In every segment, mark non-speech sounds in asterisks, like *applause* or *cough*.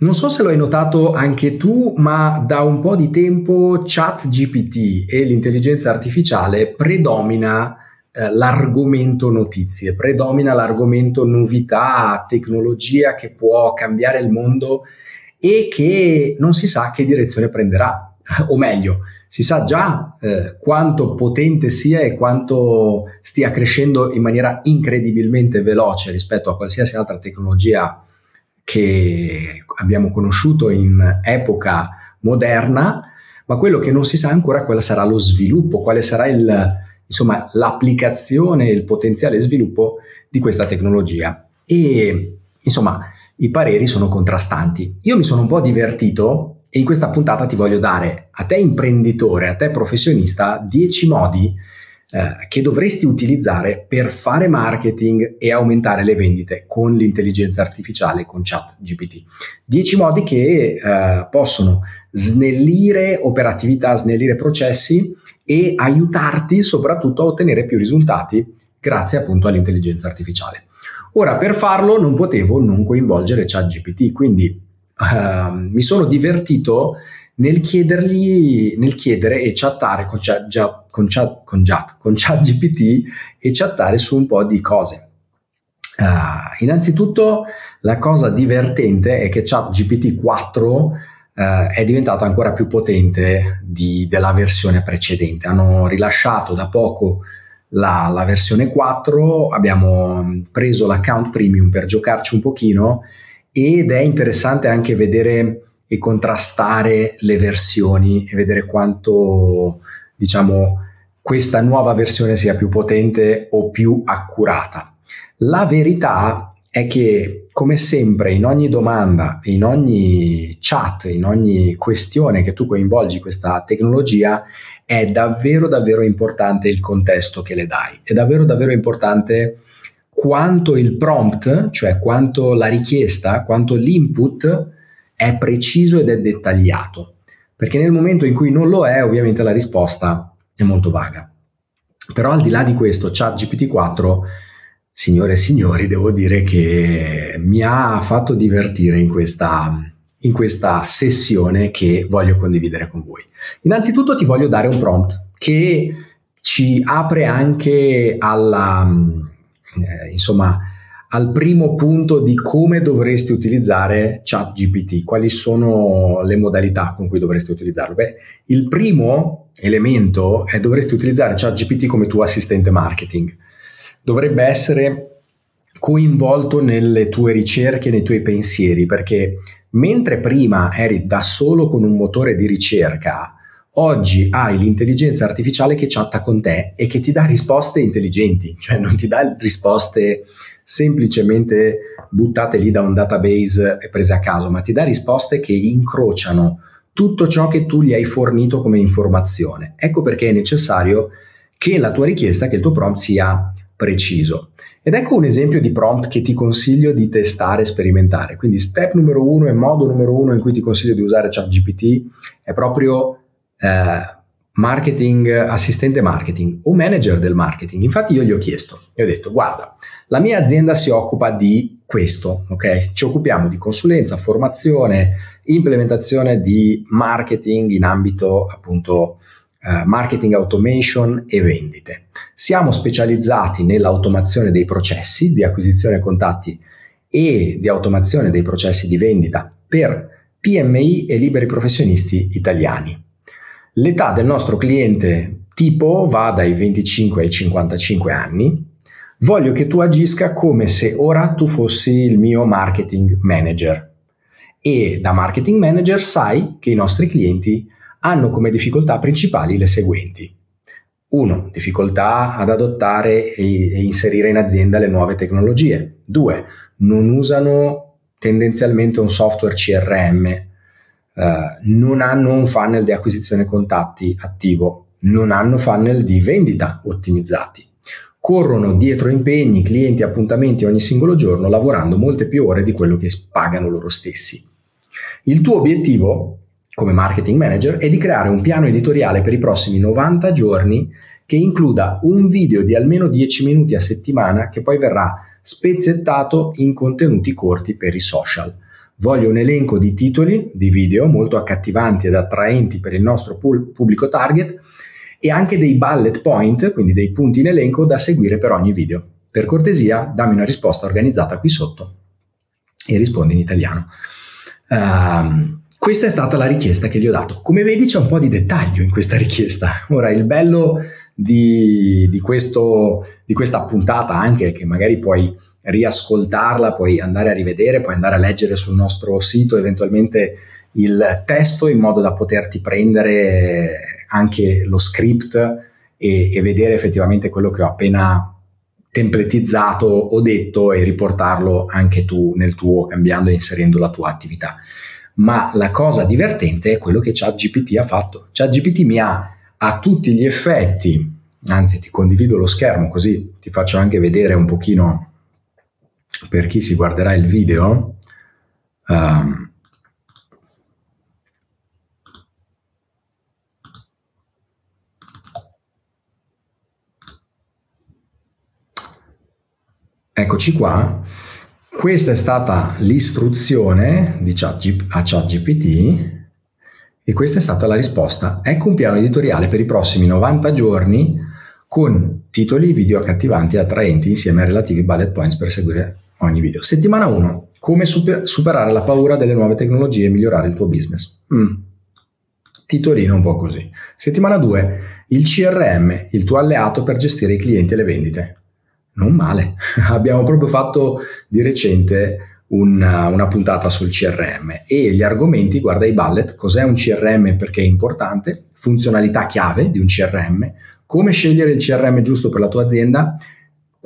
Non so se lo hai notato anche tu, ma da un po' di tempo ChatGPT e l'intelligenza artificiale predomina eh, l'argomento notizie, predomina l'argomento novità, tecnologia che può cambiare il mondo e che non si sa che direzione prenderà, o meglio, si sa già eh, quanto potente sia e quanto stia crescendo in maniera incredibilmente veloce rispetto a qualsiasi altra tecnologia che abbiamo conosciuto in epoca moderna, ma quello che non si sa ancora quale sarà lo sviluppo, quale sarà il, insomma, l'applicazione, il potenziale sviluppo di questa tecnologia. E insomma, i pareri sono contrastanti. Io mi sono un po' divertito e in questa puntata ti voglio dare a te imprenditore, a te professionista, 10 modi eh, che dovresti utilizzare per fare marketing e aumentare le vendite con l'intelligenza artificiale, con chat GPT. 10 modi che eh, possono snellire operatività, snellire processi e aiutarti soprattutto a ottenere più risultati grazie appunto all'intelligenza artificiale. Ora, per farlo non potevo non coinvolgere ChatGPT, quindi uh, mi sono divertito nel chiedergli, nel chiedere e chattare con, chat, con, chat, con, chat, con ChatGPT e chattare su un po' di cose. Uh, innanzitutto la cosa divertente è che ChatGPT 4 uh, è diventato ancora più potente di, della versione precedente. Hanno rilasciato da poco la, la, versione 4, abbiamo preso l'account premium per giocarci un pochino ed è interessante anche vedere e contrastare le versioni e vedere quanto diciamo questa nuova versione sia più potente o più accurata. La verità è che come sempre in ogni domanda, in ogni chat, in ogni questione che tu coinvolgi questa tecnologia è davvero davvero importante il contesto che le dai, è davvero davvero importante quanto il prompt, cioè quanto la richiesta, quanto l'input è preciso ed è dettagliato, perché nel momento in cui non lo è ovviamente la risposta è molto vaga. Però al di là di questo, ChatGPT 4, signore e signori, devo dire che mi ha fatto divertire in questa, in questa sessione che voglio condividere con voi. Innanzitutto ti voglio dare un prompt che ci apre anche alla, eh, insomma, al primo punto di come dovresti utilizzare ChatGPT, quali sono le modalità con cui dovresti utilizzarlo. Beh, il primo elemento è dovresti utilizzare ChatGPT come tuo assistente marketing. Dovrebbe essere coinvolto nelle tue ricerche, nei tuoi pensieri, perché mentre prima eri da solo con un motore di ricerca, oggi hai l'intelligenza artificiale che chatta con te e che ti dà risposte intelligenti, cioè non ti dà risposte semplicemente buttate lì da un database e prese a caso, ma ti dà risposte che incrociano tutto ciò che tu gli hai fornito come informazione. Ecco perché è necessario che la tua richiesta, che il tuo prompt sia preciso. Ed ecco un esempio di prompt che ti consiglio di testare e sperimentare. Quindi step numero uno e modo numero uno in cui ti consiglio di usare ChatGPT è proprio eh, marketing, assistente marketing o manager del marketing. Infatti io gli ho chiesto e ho detto guarda, la mia azienda si occupa di questo, ok? Ci occupiamo di consulenza, formazione, implementazione di marketing in ambito appunto Uh, marketing automation e vendite. Siamo specializzati nell'automazione dei processi di acquisizione contatti e di automazione dei processi di vendita per PMI e liberi professionisti italiani. L'età del nostro cliente tipo va dai 25 ai 55 anni. Voglio che tu agisca come se ora tu fossi il mio marketing manager. E da marketing manager sai che i nostri clienti hanno come difficoltà principali le seguenti. 1. Difficoltà ad adottare e inserire in azienda le nuove tecnologie. 2. Non usano tendenzialmente un software CRM. Eh, non hanno un funnel di acquisizione contatti attivo. Non hanno funnel di vendita ottimizzati. Corrono dietro impegni, clienti, appuntamenti ogni singolo giorno, lavorando molte più ore di quello che pagano loro stessi. Il tuo obiettivo come marketing manager è di creare un piano editoriale per i prossimi 90 giorni che includa un video di almeno 10 minuti a settimana che poi verrà spezzettato in contenuti corti per i social. Voglio un elenco di titoli di video molto accattivanti ed attraenti per il nostro pubblico target e anche dei bullet point, quindi dei punti in elenco da seguire per ogni video. Per cortesia, dammi una risposta organizzata qui sotto e rispondi in italiano. Uh, questa è stata la richiesta che gli ho dato. Come vedi c'è un po' di dettaglio in questa richiesta. Ora, il bello di, di, questo, di questa puntata anche, che magari puoi riascoltarla, puoi andare a rivedere, puoi andare a leggere sul nostro sito eventualmente il testo in modo da poterti prendere anche lo script e, e vedere effettivamente quello che ho appena templetizzato o detto e riportarlo anche tu nel tuo cambiando e inserendo la tua attività. Ma la cosa divertente è quello che ChatGPT ha fatto. ChatGPT mi ha a tutti gli effetti, anzi ti condivido lo schermo così ti faccio anche vedere un pochino per chi si guarderà il video. Um, Eccoci qua, questa è stata l'istruzione di a ChatGPT e questa è stata la risposta. Ecco un piano editoriale per i prossimi 90 giorni con titoli video accattivanti e attraenti insieme ai relativi bullet points per seguire ogni video. Settimana 1. Come super- superare la paura delle nuove tecnologie e migliorare il tuo business. Mm. Titolino un po' così. Settimana 2. Il CRM, il tuo alleato per gestire i clienti e le vendite non male. *laughs* Abbiamo proprio fatto di recente una, una, puntata sul CRM e gli argomenti, guarda i bullet, cos'è un CRM perché è importante, funzionalità chiave di un CRM, come scegliere il CRM giusto per la tua azienda,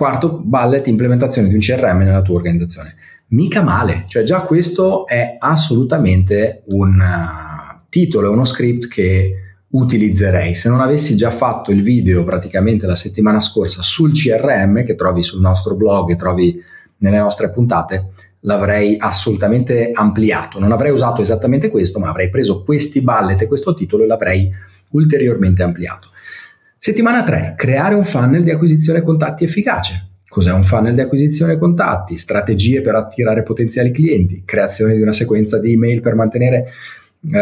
quarto bullet, implementazione di un CRM nella tua organizzazione. Mica male, cioè già questo è assolutamente un uh, titolo, uno script che utilizzerei. Se non avessi già fatto il video praticamente la settimana scorsa sul CRM che trovi sul nostro blog e trovi nelle nostre puntate, l'avrei assolutamente ampliato. Non avrei usato esattamente questo, ma avrei preso questi bullet e questo titolo e l'avrei ulteriormente ampliato. Settimana 3, creare un funnel di acquisizione contatti efficace. Cos'è un funnel di acquisizione contatti? Strategie per attirare potenziali clienti, creazione di una sequenza di email per mantenere uh,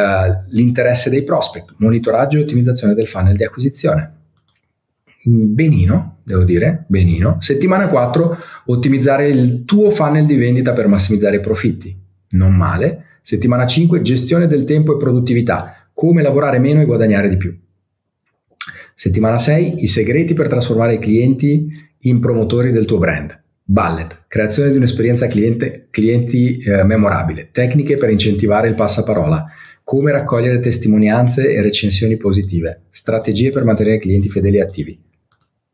l'interesse dei prospect, monitoraggio e ottimizzazione del funnel di acquisizione. Benino, devo dire, benino. Settimana 4, ottimizzare il tuo funnel di vendita per massimizzare i profitti. Non male. Settimana 5, gestione del tempo e produttività. Come lavorare meno e guadagnare di più. Settimana 6, i segreti per trasformare i clienti in promotori del tuo brand. Bullet, creazione di un'esperienza cliente, clienti eh, memorabile, tecniche per incentivare il passaparola, come raccogliere testimonianze e recensioni positive, strategie per mantenere clienti fedeli e attivi.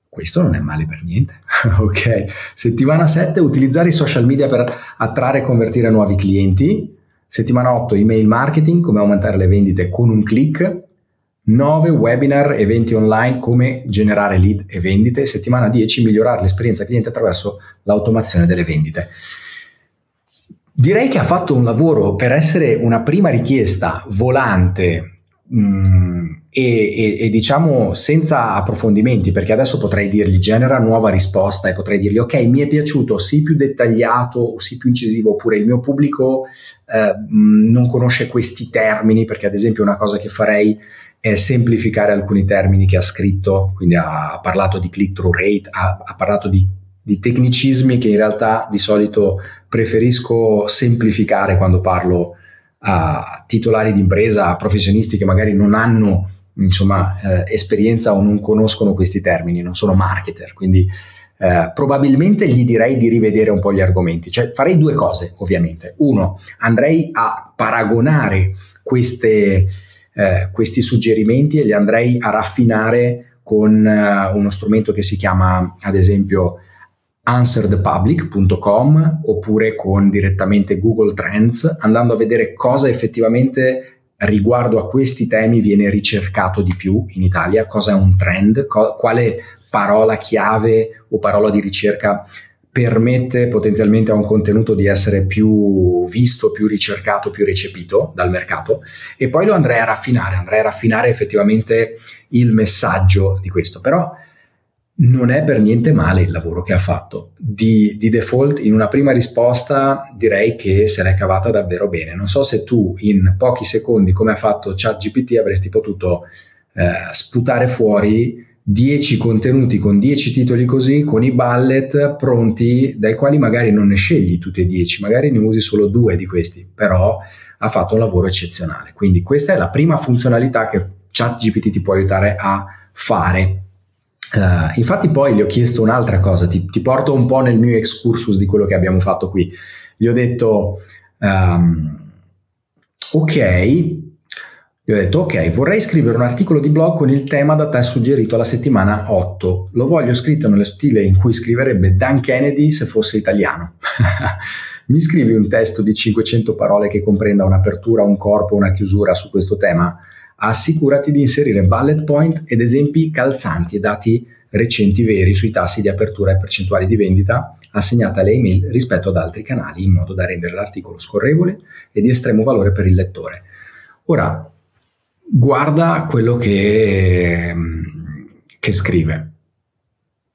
Questo non è male per niente. *laughs* ok. Settimana 7, utilizzare i social media per attrarre e convertire nuovi clienti. Settimana 8, email marketing, come aumentare le vendite con un click. 9 webinar, eventi online, come generare lead e vendite. Settimana 10, migliorare l'esperienza cliente attraverso l'automazione delle vendite. Direi che ha fatto un lavoro per essere una prima richiesta volante mh, mm, e, e, e, diciamo senza approfondimenti, perché adesso potrei dirgli genera nuova risposta e potrei dirgli ok, mi è piaciuto, sii più dettagliato sii più incisivo, oppure il mio pubblico eh, non conosce questi termini, perché ad esempio una cosa che farei è semplificare alcuni termini che ha scritto, quindi ha, ha parlato di click-through rate, ha, ha parlato di di tecnicismi che in realtà di solito preferisco semplificare quando parlo a titolari di impresa, a professionisti che magari non hanno insomma, eh, esperienza o non conoscono questi termini, non sono marketer, quindi eh, probabilmente gli direi di rivedere un po' gli argomenti. Cioè, farei due cose, ovviamente. Uno, andrei a paragonare queste, eh, questi suggerimenti e li andrei a raffinare con uh, uno strumento che si chiama, ad esempio, answerthepublic.com oppure con direttamente Google Trends, andando a vedere cosa effettivamente riguardo a questi temi viene ricercato di più in Italia, cosa è un trend, co- quale parola chiave o parola di ricerca permette potenzialmente a un contenuto di essere più visto, più ricercato, più recepito dal mercato e poi lo andrei a raffinare, andrei a raffinare effettivamente il messaggio di questo. Però non è per niente male il lavoro che ha fatto. Di, di, default, in una prima risposta, direi che se l'è cavata davvero bene. Non so se tu in pochi secondi, come ha fatto ChatGPT, avresti potuto eh, sputare fuori 10 contenuti con 10 titoli così, con i bullet pronti, dai quali magari non ne scegli tutti e 10, magari ne usi solo due di questi, però ha fatto un lavoro eccezionale. Quindi questa è la prima funzionalità che ChatGPT ti può aiutare a fare Uh, infatti poi gli ho chiesto un'altra cosa, ti, ti, porto un po' nel mio excursus di quello che abbiamo fatto qui. Gli ho detto, um, ok, gli ho detto, ok, vorrei scrivere un articolo di blog con il tema da te suggerito alla settimana 8. Lo voglio scritto nello stile in cui scriverebbe Dan Kennedy se fosse italiano. *laughs* Mi scrivi un testo di 500 parole che comprenda un'apertura, un corpo, una chiusura su questo tema? assicurati di inserire bullet point ed esempi calzanti e dati recenti veri sui tassi di apertura e percentuali di vendita assegnate alle email rispetto ad altri canali in modo da rendere l'articolo scorrevole e di estremo valore per il lettore. Ora, guarda quello che, che scrive.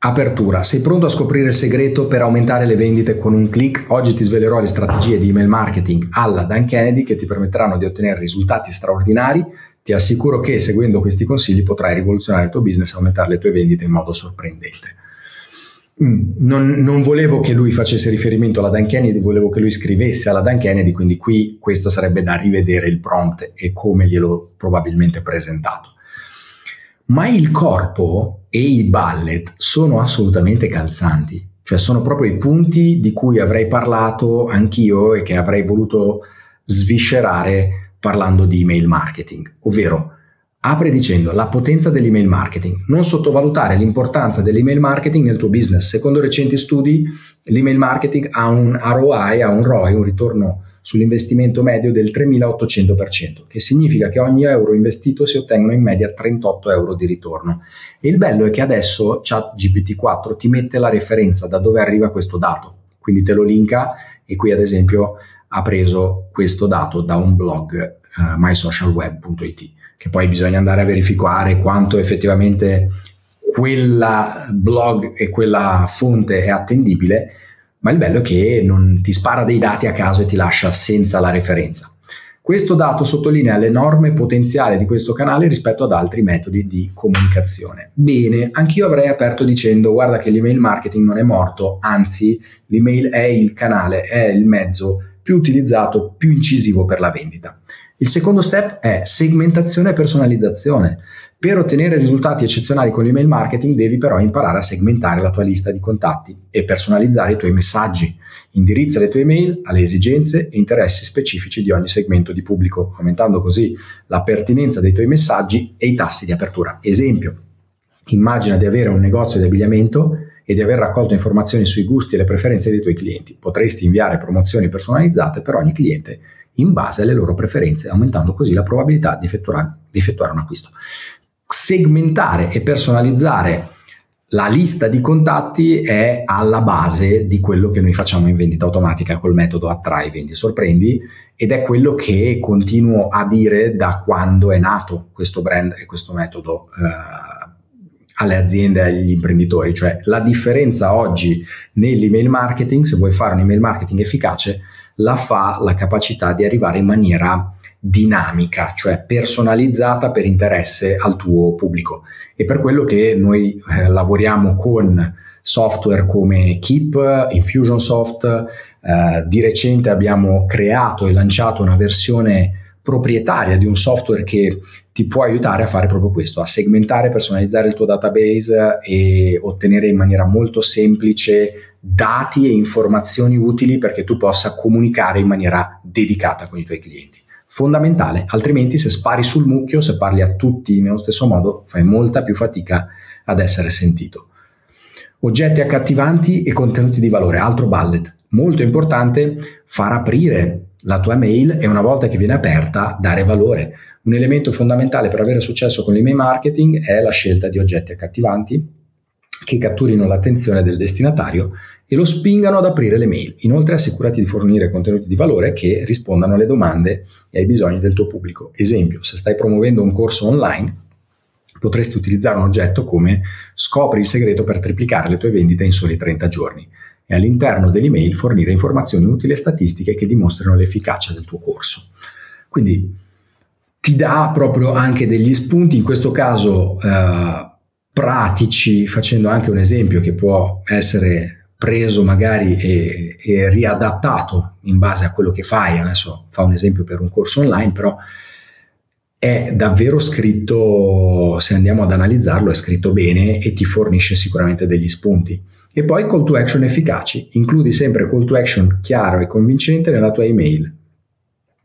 Apertura. Sei pronto a scoprire il segreto per aumentare le vendite con un click? Oggi ti svelerò le strategie di email marketing alla Dan Kennedy che ti permetteranno di ottenere risultati straordinari ti assicuro che seguendo questi consigli potrai rivoluzionare il tuo business e aumentare le tue vendite in modo sorprendente. Mm, non, non, volevo che lui facesse riferimento alla Dan Kennedy, volevo che lui scrivesse alla Dan Kennedy, quindi qui questo sarebbe da rivedere il prompt e come glielo probabilmente presentato. Ma il corpo e i bullet sono assolutamente calzanti, cioè sono proprio i punti di cui avrei parlato anch'io e che avrei voluto sviscerare parlando di email marketing, ovvero apre dicendo la potenza dell'email marketing. Non sottovalutare l'importanza dell'email marketing nel tuo business. Secondo recenti studi, l'email marketing ha un ROI, ha un ROI, un ritorno sull'investimento medio del 3800%, che significa che ogni euro investito si ottengono in media 38 euro di ritorno. E il bello è che adesso ChatGPT4 ti mette la referenza da dove arriva questo dato, quindi te lo linka e qui ad esempio ha preso questo dato da un blog uh, mysocialweb.it, che poi bisogna andare a verificare quanto effettivamente quella blog e quella fonte è attendibile, ma il bello è che non ti spara dei dati a caso e ti lascia senza la referenza. Questo dato sottolinea l'enorme potenziale di questo canale rispetto ad altri metodi di comunicazione. Bene, anch'io avrei aperto dicendo guarda che l'email marketing non è morto, anzi l'email è il canale, è il mezzo più utilizzato, più incisivo per la vendita. Il secondo step è segmentazione e personalizzazione. Per ottenere risultati eccezionali con l'email marketing devi però imparare a segmentare la tua lista di contatti e personalizzare i tuoi messaggi. Indirizza le tue email alle esigenze e interessi specifici di ogni segmento di pubblico, aumentando così la pertinenza dei tuoi messaggi e i tassi di apertura. Esempio, immagina di avere un negozio di abbigliamento e di aver raccolto informazioni sui gusti e le preferenze dei tuoi clienti. Potresti inviare promozioni personalizzate per ogni cliente in base alle loro preferenze, aumentando così la probabilità di effettuare, di effettuare un acquisto. Segmentare e personalizzare la lista di contatti è alla base di quello che noi facciamo in vendita automatica col metodo attrai, vendi, sorprendi ed è quello che continuo a dire da quando è nato questo brand e questo metodo eh, alle aziende e agli imprenditori. Cioè la differenza oggi nell'email marketing, se vuoi fare un email marketing efficace, la fa la capacità di arrivare in maniera dinamica, cioè personalizzata per interesse al tuo pubblico. E per quello che noi eh, lavoriamo con software come Keep, Infusionsoft, eh, di recente abbiamo creato e lanciato una versione proprietaria di un software che ti può aiutare a fare proprio questo, a segmentare, personalizzare il tuo database e ottenere in maniera molto semplice dati e informazioni utili perché tu possa comunicare in maniera dedicata con i tuoi clienti. Fondamentale, altrimenti se spari sul mucchio, se parli a tutti nello stesso modo, fai molta più fatica ad essere sentito. Oggetti accattivanti e contenuti di valore, altro bullet. Molto importante far aprire la tua mail e una volta che viene aperta dare valore. Un elemento fondamentale per avere successo con l'email marketing è la scelta di oggetti accattivanti che catturino l'attenzione del destinatario e lo spingano ad aprire le mail. Inoltre assicurati di fornire contenuti di valore che rispondano alle domande e ai bisogni del tuo pubblico. Esempio, se stai promuovendo un corso online, potresti utilizzare un oggetto come scopri il segreto per triplicare le tue vendite in soli 30 giorni e all'interno dell'email fornire informazioni utili e statistiche che dimostrino l'efficacia del tuo corso. Quindi ti dà proprio anche degli spunti, in questo caso eh, pratici, facendo anche un esempio che può essere preso magari e, e, riadattato in base a quello che fai. Adesso fa un esempio per un corso online, però è davvero scritto, se andiamo ad analizzarlo, è scritto bene e ti fornisce sicuramente degli spunti. E poi call to action efficaci. Includi sempre call to action chiaro e convincente nella tua email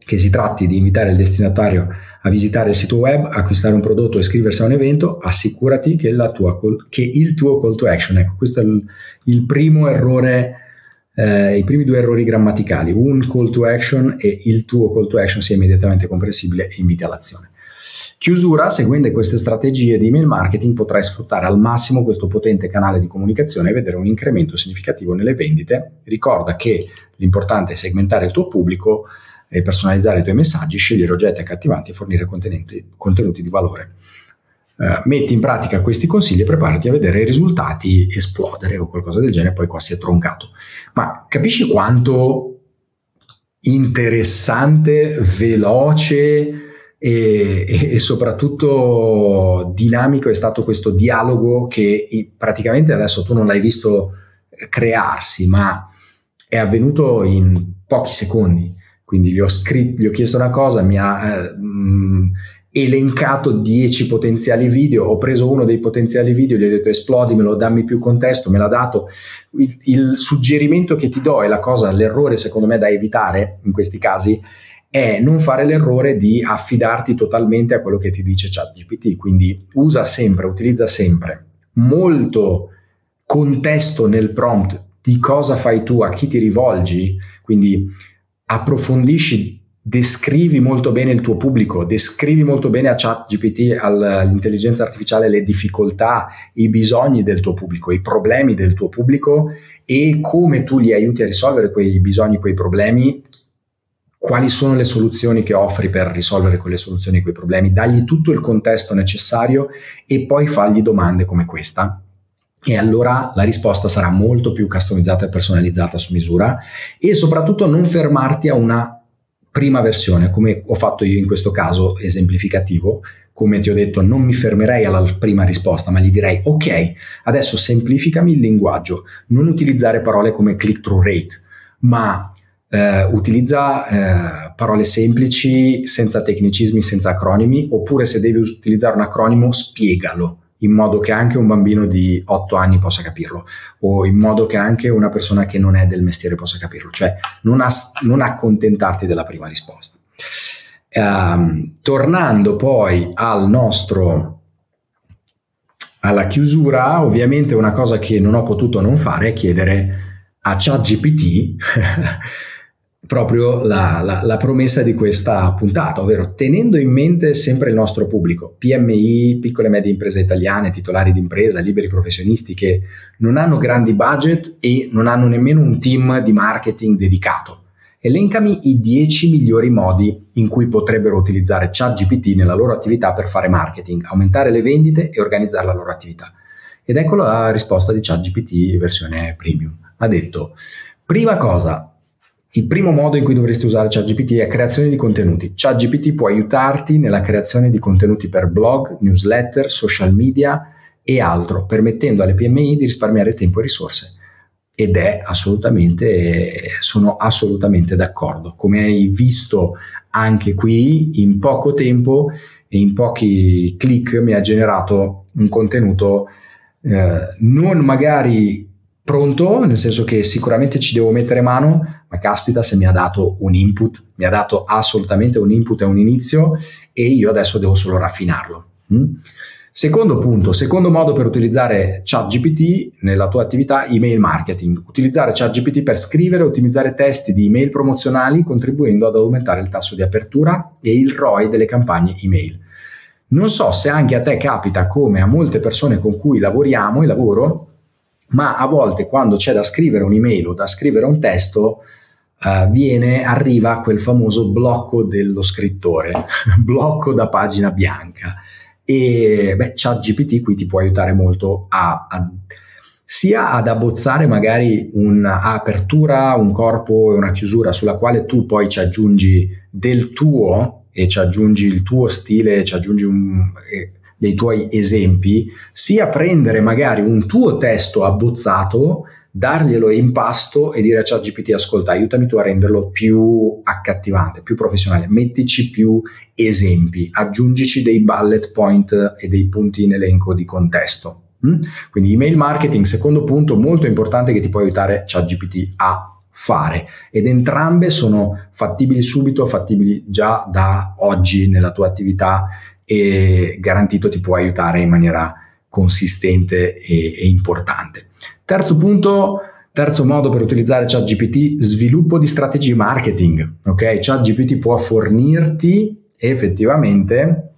che si tratti di invitare il destinatario a visitare il sito web, acquistare un prodotto iscriversi a un evento, assicurati che, call, che il tuo call to action, ecco questo è il, il primo errore, eh, i primi due errori grammaticali, un call to action e il tuo call to action sia immediatamente comprensibile e inviti all'azione. Chiusura, seguendo queste strategie di email marketing potrai sfruttare al massimo questo potente canale di comunicazione e vedere un incremento significativo nelle vendite. Ricorda che l'importante è segmentare il tuo pubblico e personalizzare i tuoi messaggi, scegliere oggetti accattivanti e fornire contenuti, di valore. Uh, metti in pratica questi consigli e preparati a vedere i risultati esplodere o qualcosa del genere, poi qua si è troncato. Ma capisci quanto interessante, veloce e, e, soprattutto dinamico è stato questo dialogo che praticamente adesso tu non l'hai visto crearsi, ma è avvenuto in pochi secondi. Quindi gli ho, scritto, gli ho chiesto una cosa, mi ha eh, mh, elencato 10 potenziali video, ho preso uno dei potenziali video, gli ho detto esplodimelo, dammi più contesto, me l'ha dato. Il, il suggerimento che ti do è la cosa, l'errore secondo me da evitare in questi casi è non fare l'errore di affidarti totalmente a quello che ti dice ChatGPT, quindi usa sempre, utilizza sempre molto contesto nel prompt di cosa fai tu, a chi ti rivolgi, quindi approfondisci, descrivi molto bene il tuo pubblico, descrivi molto bene a ChatGPT, all'intelligenza artificiale, le difficoltà, i bisogni del tuo pubblico, i problemi del tuo pubblico e come tu li aiuti a risolvere quei bisogni, quei problemi, quali sono le soluzioni che offri per risolvere quelle soluzioni, quei problemi, dagli tutto il contesto necessario e poi fagli domande come questa e allora la risposta sarà molto più customizzata e personalizzata su misura e soprattutto non fermarti a una prima versione come ho fatto io in questo caso esemplificativo. Come ti ho detto non mi fermerei alla prima risposta ma gli direi ok adesso semplificami il linguaggio. Non utilizzare parole come click through rate ma eh, utilizza eh, parole semplici senza tecnicismi senza acronimi oppure se devi utilizzare un acronimo spiegalo in modo che anche un bambino di 8 anni possa capirlo o in modo che anche una persona che non è del mestiere possa capirlo, cioè non, as- non accontentarti della prima risposta. Um, tornando poi al nostro alla chiusura, ovviamente una cosa che non ho potuto non fare è chiedere a ChatGPT *laughs* proprio la, la, la, promessa di questa puntata, ovvero tenendo in mente sempre il nostro pubblico, PMI, piccole e medie imprese italiane, titolari di impresa, liberi professionisti che non hanno grandi budget e non hanno nemmeno un team di marketing dedicato. Elencami i 10 migliori modi in cui potrebbero utilizzare ChatGPT nella loro attività per fare marketing, aumentare le vendite e organizzare la loro attività. Ed ecco la risposta di ChatGPT versione premium. Ha detto, prima cosa, il primo modo in cui dovresti usare ChatGPT è creazione di contenuti. ChatGPT può aiutarti nella creazione di contenuti per blog, newsletter, social media e altro, permettendo alle PMI di risparmiare tempo e risorse. Ed è assolutamente, sono assolutamente d'accordo. Come hai visto anche qui, in poco tempo e in pochi click mi ha generato un contenuto eh, non magari pronto, nel senso che sicuramente ci devo mettere mano, ma caspita se mi ha dato un input, mi ha dato assolutamente un input e un inizio e io adesso devo solo raffinarlo. Mm? Secondo punto, secondo modo per utilizzare ChatGPT nella tua attività email marketing. Utilizzare ChatGPT per scrivere e ottimizzare testi di email promozionali contribuendo ad aumentare il tasso di apertura e il ROI delle campagne email. Non so se anche a te capita come a molte persone con cui lavoriamo e lavoro ma a volte quando c'è da scrivere un'email o da scrivere un testo, uh, viene, arriva quel famoso blocco dello scrittore, *laughs* blocco da pagina bianca. e beh, ChatGPT qui ti può aiutare molto a, a sia ad abbozzare magari un'apertura, un corpo e una chiusura sulla quale tu poi ci aggiungi del tuo e ci aggiungi il tuo stile, ci aggiungi un, eh, dei tuoi esempi, sia prendere magari un tuo testo abbozzato, darglielo in pasto e dire a ChatGPT ascolta, aiutami tu a renderlo più accattivante, più professionale, mettici più esempi, aggiungici dei bullet point e dei punti in elenco di contesto. Mm? Quindi email marketing, secondo punto molto importante che ti può aiutare ChatGPT a fare ed entrambe sono fattibili subito, fattibili già da oggi nella tua attività e garantito ti può aiutare in maniera consistente e, e importante. Terzo punto, terzo modo per utilizzare ChatGPT, sviluppo di strategie marketing. Ok, ChatGPT può fornirti effettivamente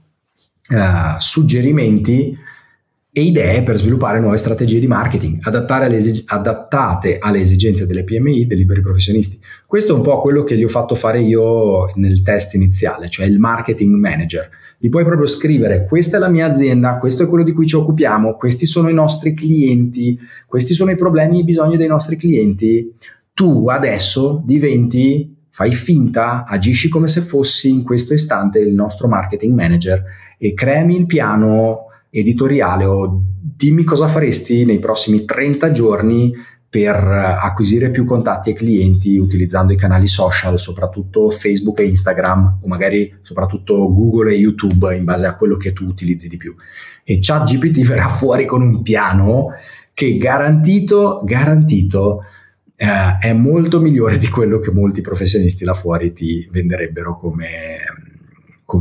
uh, suggerimenti e idee per sviluppare nuove strategie di marketing alle esig- adattate alle esigenze delle PMI, dei liberi professionisti. Questo è un po' quello che gli ho fatto fare io nel test iniziale, cioè il marketing manager. Gli puoi proprio scrivere questa è la mia azienda, questo è quello di cui ci occupiamo, questi sono i nostri clienti, questi sono i problemi e i bisogni dei nostri clienti. Tu adesso diventi, fai finta, agisci come se fossi in questo istante il nostro marketing manager e creami il piano editoriale o dimmi cosa faresti nei prossimi 30 giorni per acquisire più contatti e clienti utilizzando i canali social, soprattutto Facebook e Instagram o magari soprattutto Google e YouTube in base a quello che tu utilizzi di più. E ChatGPT *laughs* verrà fuori con un piano che garantito, garantito eh, è molto migliore di quello che molti professionisti là fuori ti venderebbero come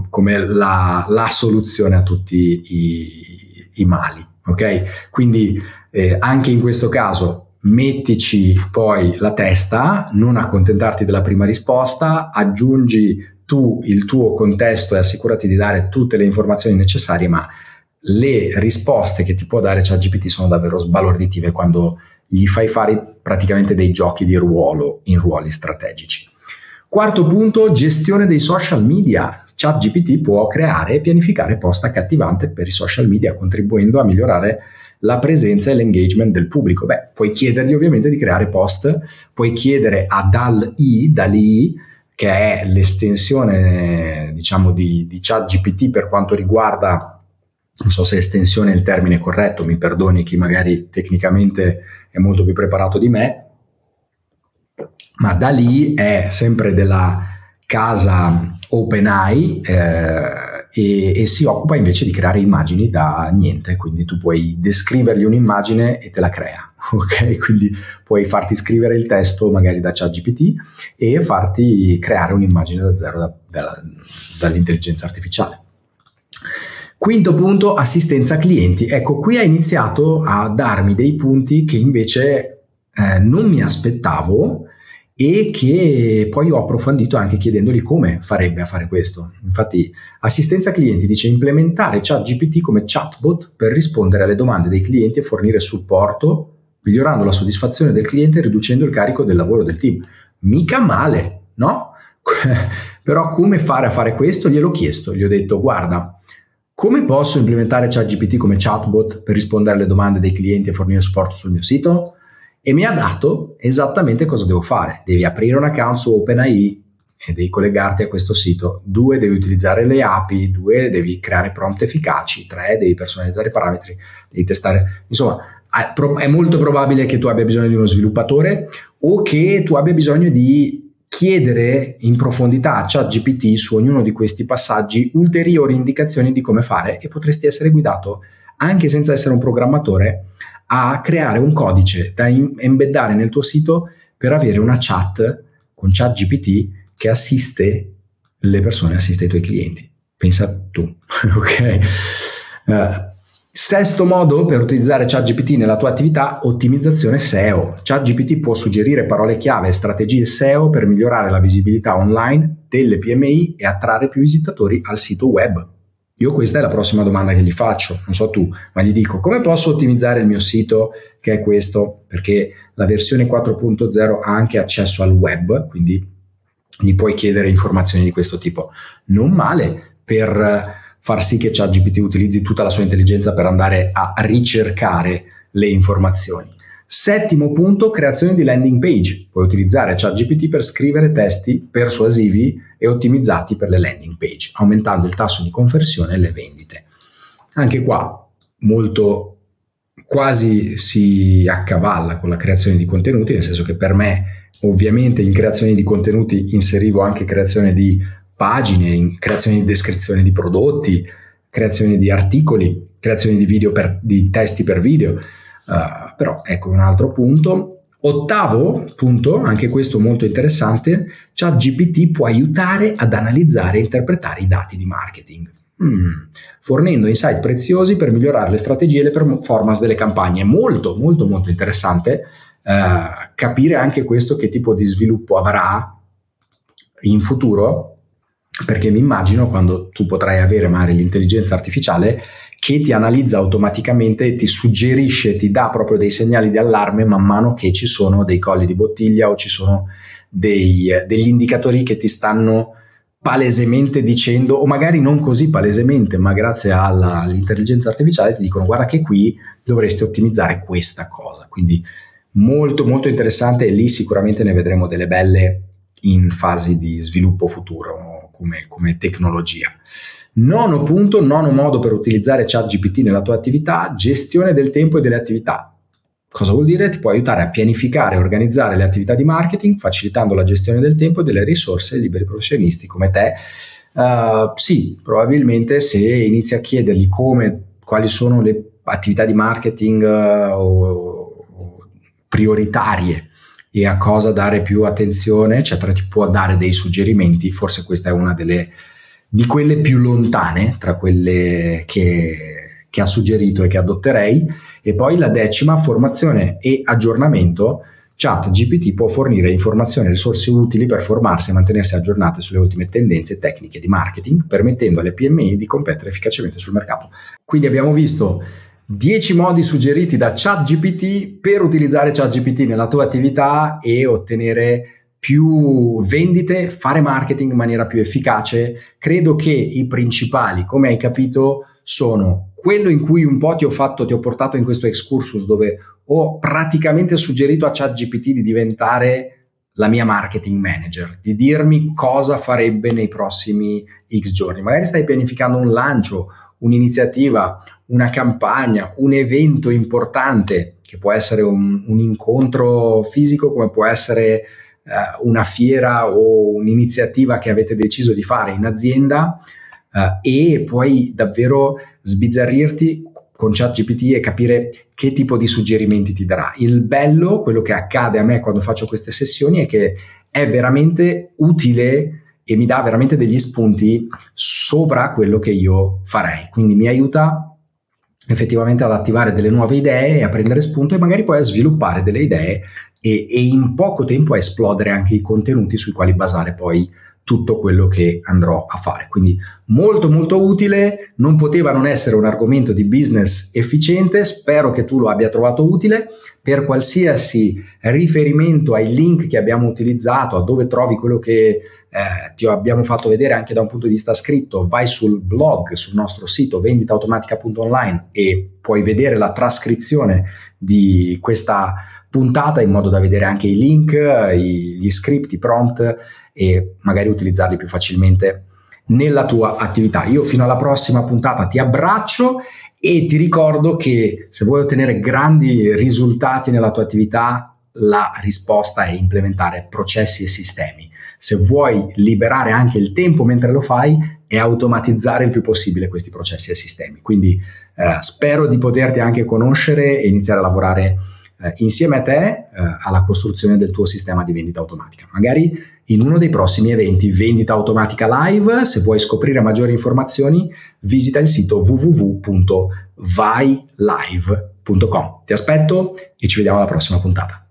come la, la, soluzione a tutti i, i mali. Ok? Quindi eh, anche in questo caso mettici poi la testa, non accontentarti della prima risposta, aggiungi tu il tuo contesto e assicurati di dare tutte le informazioni necessarie, ma le risposte che ti può dare ChatGPT sono davvero sbalorditive quando gli fai fare praticamente dei giochi di ruolo in ruoli strategici. Quarto punto, gestione dei social media. ChatGPT può creare e pianificare post accattivante per i social media, contribuendo a migliorare la presenza e l'engagement del pubblico. Beh, puoi chiedergli ovviamente di creare post, puoi chiedere a DAL-I, DAL-I che è l'estensione diciamo di, di ChatGPT per quanto riguarda, non so se estensione è il termine corretto, mi perdoni chi magari tecnicamente è molto più preparato di me, ma da lì è sempre della casa OpenAI eh, e, e, si occupa invece di creare immagini da niente, quindi tu puoi descrivergli un'immagine e te la crea, *laughs* ok? Quindi puoi farti scrivere il testo magari da ChatGPT e farti creare un'immagine da zero da, da, dall'intelligenza artificiale. Quinto punto, assistenza clienti. Ecco, qui ha iniziato a darmi dei punti che invece eh, non mi aspettavo e che poi ho approfondito anche chiedendogli come farebbe a fare questo. Infatti, assistenza clienti dice implementare ChatGPT come chatbot per rispondere alle domande dei clienti e fornire supporto, migliorando la soddisfazione del cliente e riducendo il carico del lavoro del team. Mica male, no? *laughs* Però come fare a fare questo? Gliel'ho chiesto, gli ho detto guarda, come posso implementare ChatGPT come chatbot per rispondere alle domande dei clienti e fornire supporto sul mio sito? E mi ha dato esattamente cosa devo fare. Devi aprire un account su OpenAI e devi collegarti a questo sito. Due, devi utilizzare le API. Due, devi creare prompt efficaci. Tre, devi personalizzare i parametri. Devi testare. Insomma, è molto probabile che tu abbia bisogno di uno sviluppatore o che tu abbia bisogno di chiedere in profondità a ChatGPT su ognuno di questi passaggi ulteriori indicazioni di come fare e potresti essere guidato anche senza essere un programmatore a creare un codice da embeddare nel tuo sito per avere una chat con ChatGPT che assiste le persone, assiste i tuoi clienti. Pensa tu, *laughs* ok? Uh, Sesto modo per utilizzare ChatGPT nella tua attività, ottimizzazione SEO. ChatGPT può suggerire parole chiave e strategie SEO per migliorare la visibilità online delle PMI e attrarre più visitatori al sito web. Io questa è la prossima domanda che gli faccio, non so tu, ma gli dico come posso ottimizzare il mio sito che è questo, perché la versione 4.0 ha anche accesso al web, quindi gli puoi chiedere informazioni di questo tipo. Non male per far sì che ChatGPT utilizzi tutta la sua intelligenza per andare a ricercare le informazioni. Settimo punto, creazione di landing page. Puoi utilizzare ChatGPT per scrivere testi persuasivi e ottimizzati per le landing page, aumentando il tasso di conversione e le vendite. Anche qua molto quasi si accavalla con la creazione di contenuti, nel senso che per me ovviamente in creazione di contenuti inserivo anche creazione di pagine, in creazione di descrizione di prodotti, creazione di articoli, creazione di, per, di testi per video. Uh, però ecco un altro punto. Ottavo punto, anche questo molto interessante, ChatGPT può aiutare ad analizzare e interpretare i dati di marketing. Mm, fornendo insight preziosi per migliorare le strategie e le performance delle campagne. Molto, molto, molto interessante uh, capire anche questo che tipo di sviluppo avrà in futuro perché mi immagino quando tu potrai avere magari l'intelligenza artificiale che ti analizza automaticamente, ti suggerisce, ti dà proprio dei segnali di allarme man mano che ci sono dei colli di bottiglia o ci sono dei, degli indicatori che ti stanno palesemente dicendo, o magari non così palesemente, ma grazie alla, all'intelligenza artificiale ti dicono guarda che qui dovresti ottimizzare questa cosa. Quindi molto molto interessante e lì sicuramente ne vedremo delle belle in fasi di sviluppo futuro come, come tecnologia. Nono punto, nono modo per utilizzare ChatGPT nella tua attività, gestione del tempo e delle attività. Cosa vuol dire? Ti può aiutare a pianificare e organizzare le attività di marketing, facilitando la gestione del tempo e delle risorse ai liberi professionisti come te. Uh, sì, probabilmente se inizi a chiedergli come, quali sono le attività di marketing uh, o, o prioritarie e a cosa dare più attenzione, eccetera, ti può dare dei suggerimenti. Forse questa è una delle, di quelle più lontane tra quelle che, che ha suggerito e che adotterei. E poi la decima, formazione e aggiornamento. Chat GPT può fornire informazioni e risorse utili per formarsi e mantenersi aggiornate sulle ultime tendenze tecniche di marketing, permettendo alle PMI di competere efficacemente sul mercato. Quindi abbiamo visto 10 modi suggeriti da ChatGPT per utilizzare ChatGPT nella tua attività e ottenere più vendite, fare marketing in maniera più efficace. Credo che i principali, come hai capito, sono quello in cui un po' ti ho fatto, ti ho portato in questo excursus dove ho praticamente suggerito a ChatGPT di diventare la mia marketing manager, di dirmi cosa farebbe nei prossimi X giorni. Magari stai pianificando un lancio un'iniziativa, una campagna, un evento importante, che può essere un, un incontro fisico, come può essere una fiera o un'iniziativa che avete deciso di fare in azienda, eh, e puoi davvero sbizzarrirti con ChatGPT e capire che tipo di suggerimenti ti darà. Il bello, quello che accade a me quando faccio queste sessioni, è che è veramente utile e mi dà veramente degli spunti sopra quello che io farei. Quindi mi aiuta effettivamente ad attivare delle nuove idee a prendere spunto e magari poi a sviluppare delle idee e, e in poco tempo a esplodere anche i contenuti sui quali basare poi tutto quello che andrò a fare. Quindi molto molto utile, non poteva non essere un argomento di business efficiente, spero che tu lo abbia trovato utile. Per qualsiasi riferimento ai link che abbiamo utilizzato, a dove trovi quello che eh, ti abbiamo fatto vedere anche da un punto di vista scritto, vai sul blog, sul nostro sito venditaautomatica.online e puoi vedere la trascrizione di questa puntata in modo da vedere anche i link, i, gli script, i prompt e magari utilizzarli più facilmente nella tua attività. Io fino alla prossima puntata ti abbraccio e ti ricordo che se vuoi ottenere grandi risultati nella tua attività, la risposta è implementare processi e sistemi se vuoi liberare anche il tempo mentre lo fai e automatizzare il più possibile questi processi e sistemi. Quindi eh, spero di poterti anche conoscere e iniziare a lavorare eh, insieme a te eh, alla costruzione del tuo sistema di vendita automatica. Magari in uno dei prossimi eventi Vendita Automatica Live, se vuoi scoprire maggiori informazioni, visita il sito www.vailive.com. Ti aspetto e ci vediamo alla prossima puntata.